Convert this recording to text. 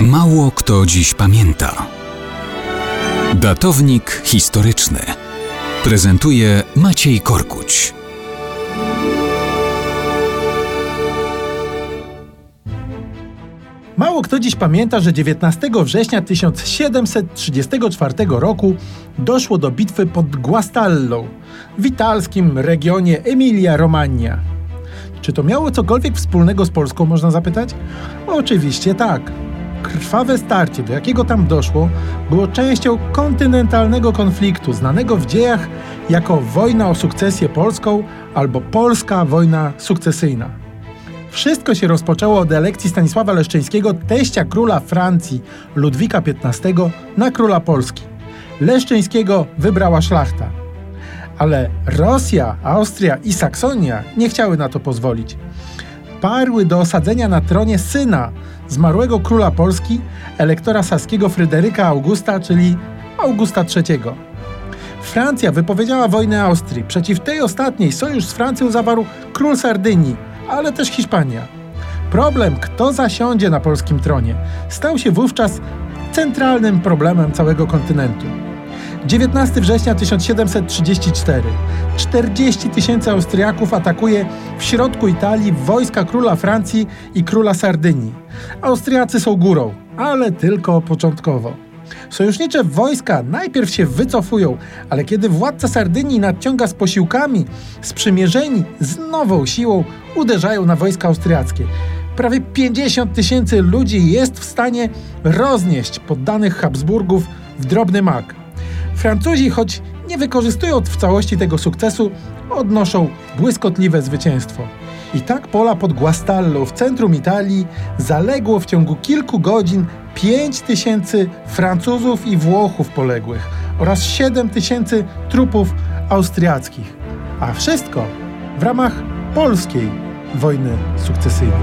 Mało kto dziś pamięta. Datownik historyczny prezentuje Maciej Korkuć. Mało kto dziś pamięta, że 19 września 1734 roku doszło do bitwy pod Guastallą w italskim regionie Emilia-Romagna. Czy to miało cokolwiek wspólnego z Polską, można zapytać? Oczywiście tak. Krwawe starcie, do jakiego tam doszło, było częścią kontynentalnego konfliktu, znanego w dziejach jako wojna o sukcesję polską albo polska wojna sukcesyjna. Wszystko się rozpoczęło od elekcji Stanisława Leszczyńskiego, teścia króla Francji Ludwika XV na króla Polski. Leszczyńskiego wybrała szlachta. Ale Rosja, Austria i Saksonia nie chciały na to pozwolić. Parły do osadzenia na tronie syna zmarłego króla Polski, elektora saskiego Fryderyka Augusta, czyli Augusta III. Francja wypowiedziała wojnę Austrii. Przeciw tej ostatniej sojusz z Francją zawarł król Sardynii, ale też Hiszpania. Problem, kto zasiądzie na polskim tronie, stał się wówczas centralnym problemem całego kontynentu. 19 września 1734. 40 tysięcy Austriaków atakuje w środku Italii wojska króla Francji i króla Sardynii. Austriacy są górą, ale tylko początkowo. Sojusznicze wojska najpierw się wycofują, ale kiedy władca Sardynii nadciąga z posiłkami, sprzymierzeni z nową siłą uderzają na wojska austriackie. Prawie 50 tysięcy ludzi jest w stanie roznieść poddanych Habsburgów w drobny mak. Francuzi, choć nie wykorzystując w całości tego sukcesu, odnoszą błyskotliwe zwycięstwo. I tak pola pod Guastallą w centrum Italii zaległo w ciągu kilku godzin 5 tysięcy Francuzów i Włochów poległych oraz 7 tysięcy trupów austriackich. A wszystko w ramach polskiej wojny sukcesyjnej.